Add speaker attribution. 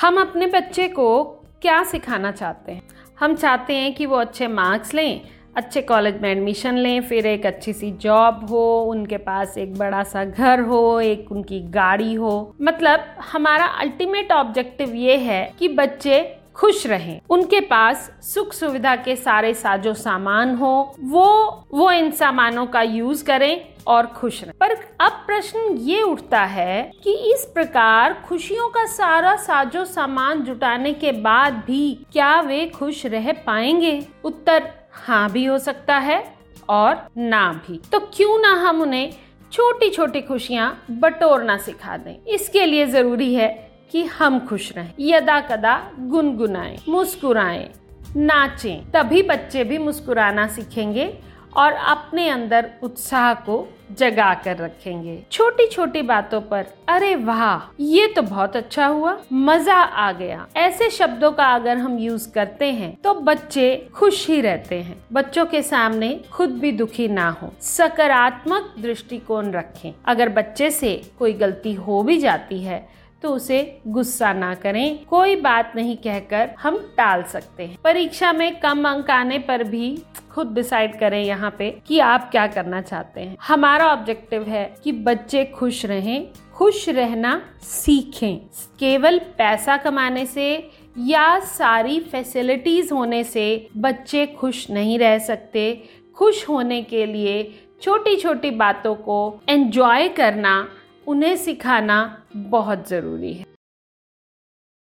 Speaker 1: हम अपने बच्चे को क्या सिखाना चाहते हैं? हम चाहते हैं कि वो अच्छे मार्क्स लें, अच्छे कॉलेज में एडमिशन लें, फिर एक अच्छी सी जॉब हो, उनके पास एक बड़ा सा घर हो, एक उनकी गाड़ी हो। मतलब हमारा अल्टीमेट ऑब्जेक्टिव ये है कि बच्चे खुश रहें। उनके पास सुख सुविधा के सारे साजो सामान हो, वो वो इन सामानों का यूज़ करें और खुश रहें। पर अब प्रश्न ये उठता है कि इस प्रकार खुशियों का सारा साजो सामान जुटाने के बाद भी क्या वे खुश रह पाएँगे? उत्तर हाँ भी हो सकता है और ना भी। तो क्यों ना हम उन्हें छोटी छोटी खुशियाँ बटोरना सिखा दें? इसके लिए ज़रूरी है कि हम खुश रहें। यदा कदा गुनगुनाएँ, मुस्कुराएँ, नाचें, तभी बच्चे भी मुस्कुराना सीखेंगे और अपने अंदर उत्साह को जगा कर रखेंगे। छोटी छोटी बातों पर, अरे वाह, ये तो बहुत अच्छा हुआ, मज़ा आ गया। ऐसे शब्दों का अगर हम यूज़ करते हैं तो बच्चे खुश ही रहते हैं। बच्चों के सामने खुद भी दुखी ना हो। सकारात्मक दृष्टिकोण रखें। अगर बच्चे से कोई गलती हो भी जाती है तो उसे गुस्सा ना करें। कोई बात नहीं कहकर हम टाल सकते हैं। परीक्षा में कम अंक आने पर भी खुद डिसाइड करें यहाँ पे कि आप क्या करना चाहते हैं। हमारा ऑब्जेक्टिव है कि बच्चे खुश रहें, खुश रहना सीखें। केवल पैसा कमाने से या सारी फैसिलिटीज़ होने से बच्चे खुश नहीं रह सकते। खुश होने के लिए छोटी छोटी बातों को एंजॉय करना, उन्हें सिखाना बहुत ज़रूरी है।